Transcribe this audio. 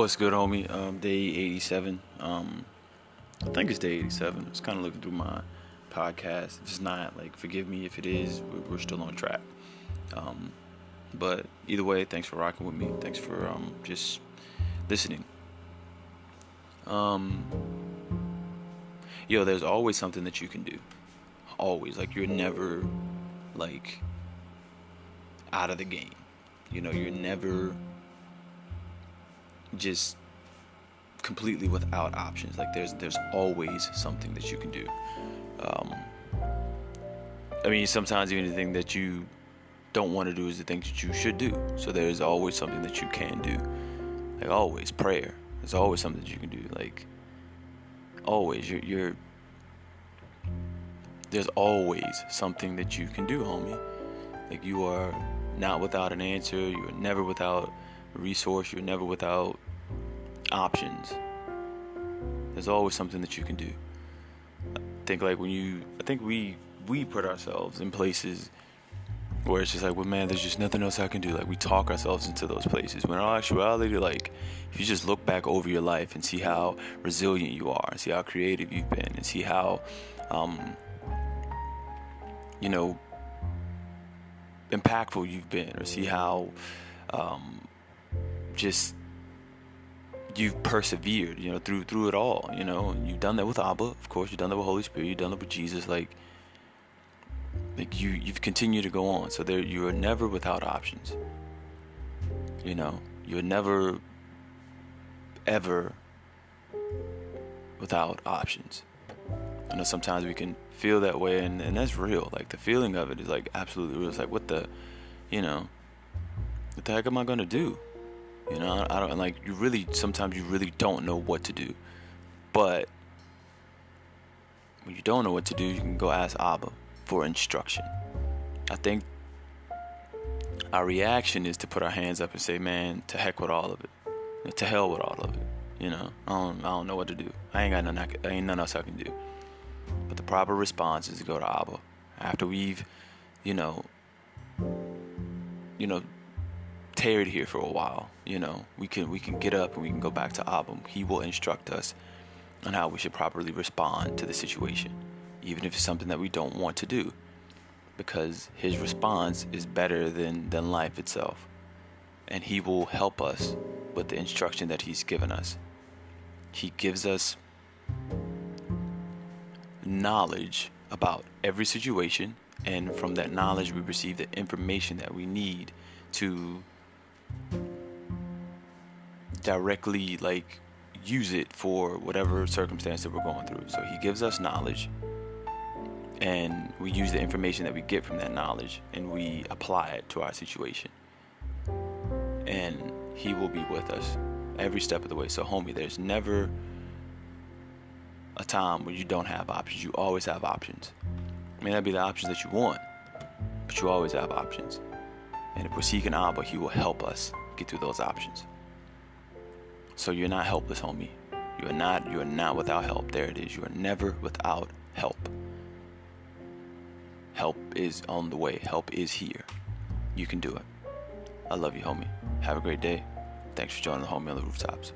What's good, homie? Um, day 87. Um, I think it's day 87. It's kind of looking through my podcast. If It's not like, forgive me if it is. We're, still on track. Um, but either way, thanks for rocking with me. Thanks for um, just listening. Um, yo, there's always something that you can do. Always. Like, you're never, like, out of the game. You know, you're never just completely without options. Like there's there's always something that you can do. Um, I mean, sometimes even the thing that you don't want to do is the thing that you should do. So there's always something that you can do. Like always, prayer. There's always something that you can do. Like always, you're, you're there's always something that you can do, homie. Like you are not without an answer. You are never without resource. You're never without options. There's always something that you can do. I think like when you, I think we we put ourselves in places where it's just like, well, man, there's just nothing else I can do. Like we talk ourselves into those places. When in all actuality, like if you just look back over your life and see how resilient you are, and see how creative you've been, and see how, um, you know, impactful you've been, or see how um, just you've persevered, you know, through through it all, you know, you've done that with Abba, of course, you've done that with Holy Spirit, you've done that with Jesus, like like you you've continued to go on. So there you are never without options. You know, you're never ever without options. I know sometimes we can feel that way and, and that's real. Like the feeling of it is like absolutely real. It's like what the you know what the heck am I gonna do? You know, I don't like you really sometimes you really don't know what to do. But when you don't know what to do, you can go ask Abba for instruction. I think our reaction is to put our hands up and say, "Man, to heck with all of it. To hell with all of it." You know, I don't, I don't know what to do. I ain't got nothing. I, can, ain't nothing else I can do. But the proper response is to go to Abba after we've, you know, you know, tarried here for a while, you know, we can we can get up and we can go back to Abba. He will instruct us on how we should properly respond to the situation, even if it's something that we don't want to do, because His response is better than than life itself, and He will help us with the instruction that He's given us. He gives us knowledge about every situation, and from that knowledge, we receive the information that we need to directly like use it for whatever circumstance that we're going through. So he gives us knowledge and we use the information that we get from that knowledge and we apply it to our situation. And he will be with us every step of the way. So homie, there's never a time where you don't have options. You always have options. May not be the options that you want, but you always have options. And if we're seeking Abba, He will help us get through those options. So you're not helpless, homie. You are not. You are not without help. There it is. You are never without help. Help is on the way. Help is here. You can do it. I love you, homie. Have a great day. Thanks for joining the homie on the rooftops.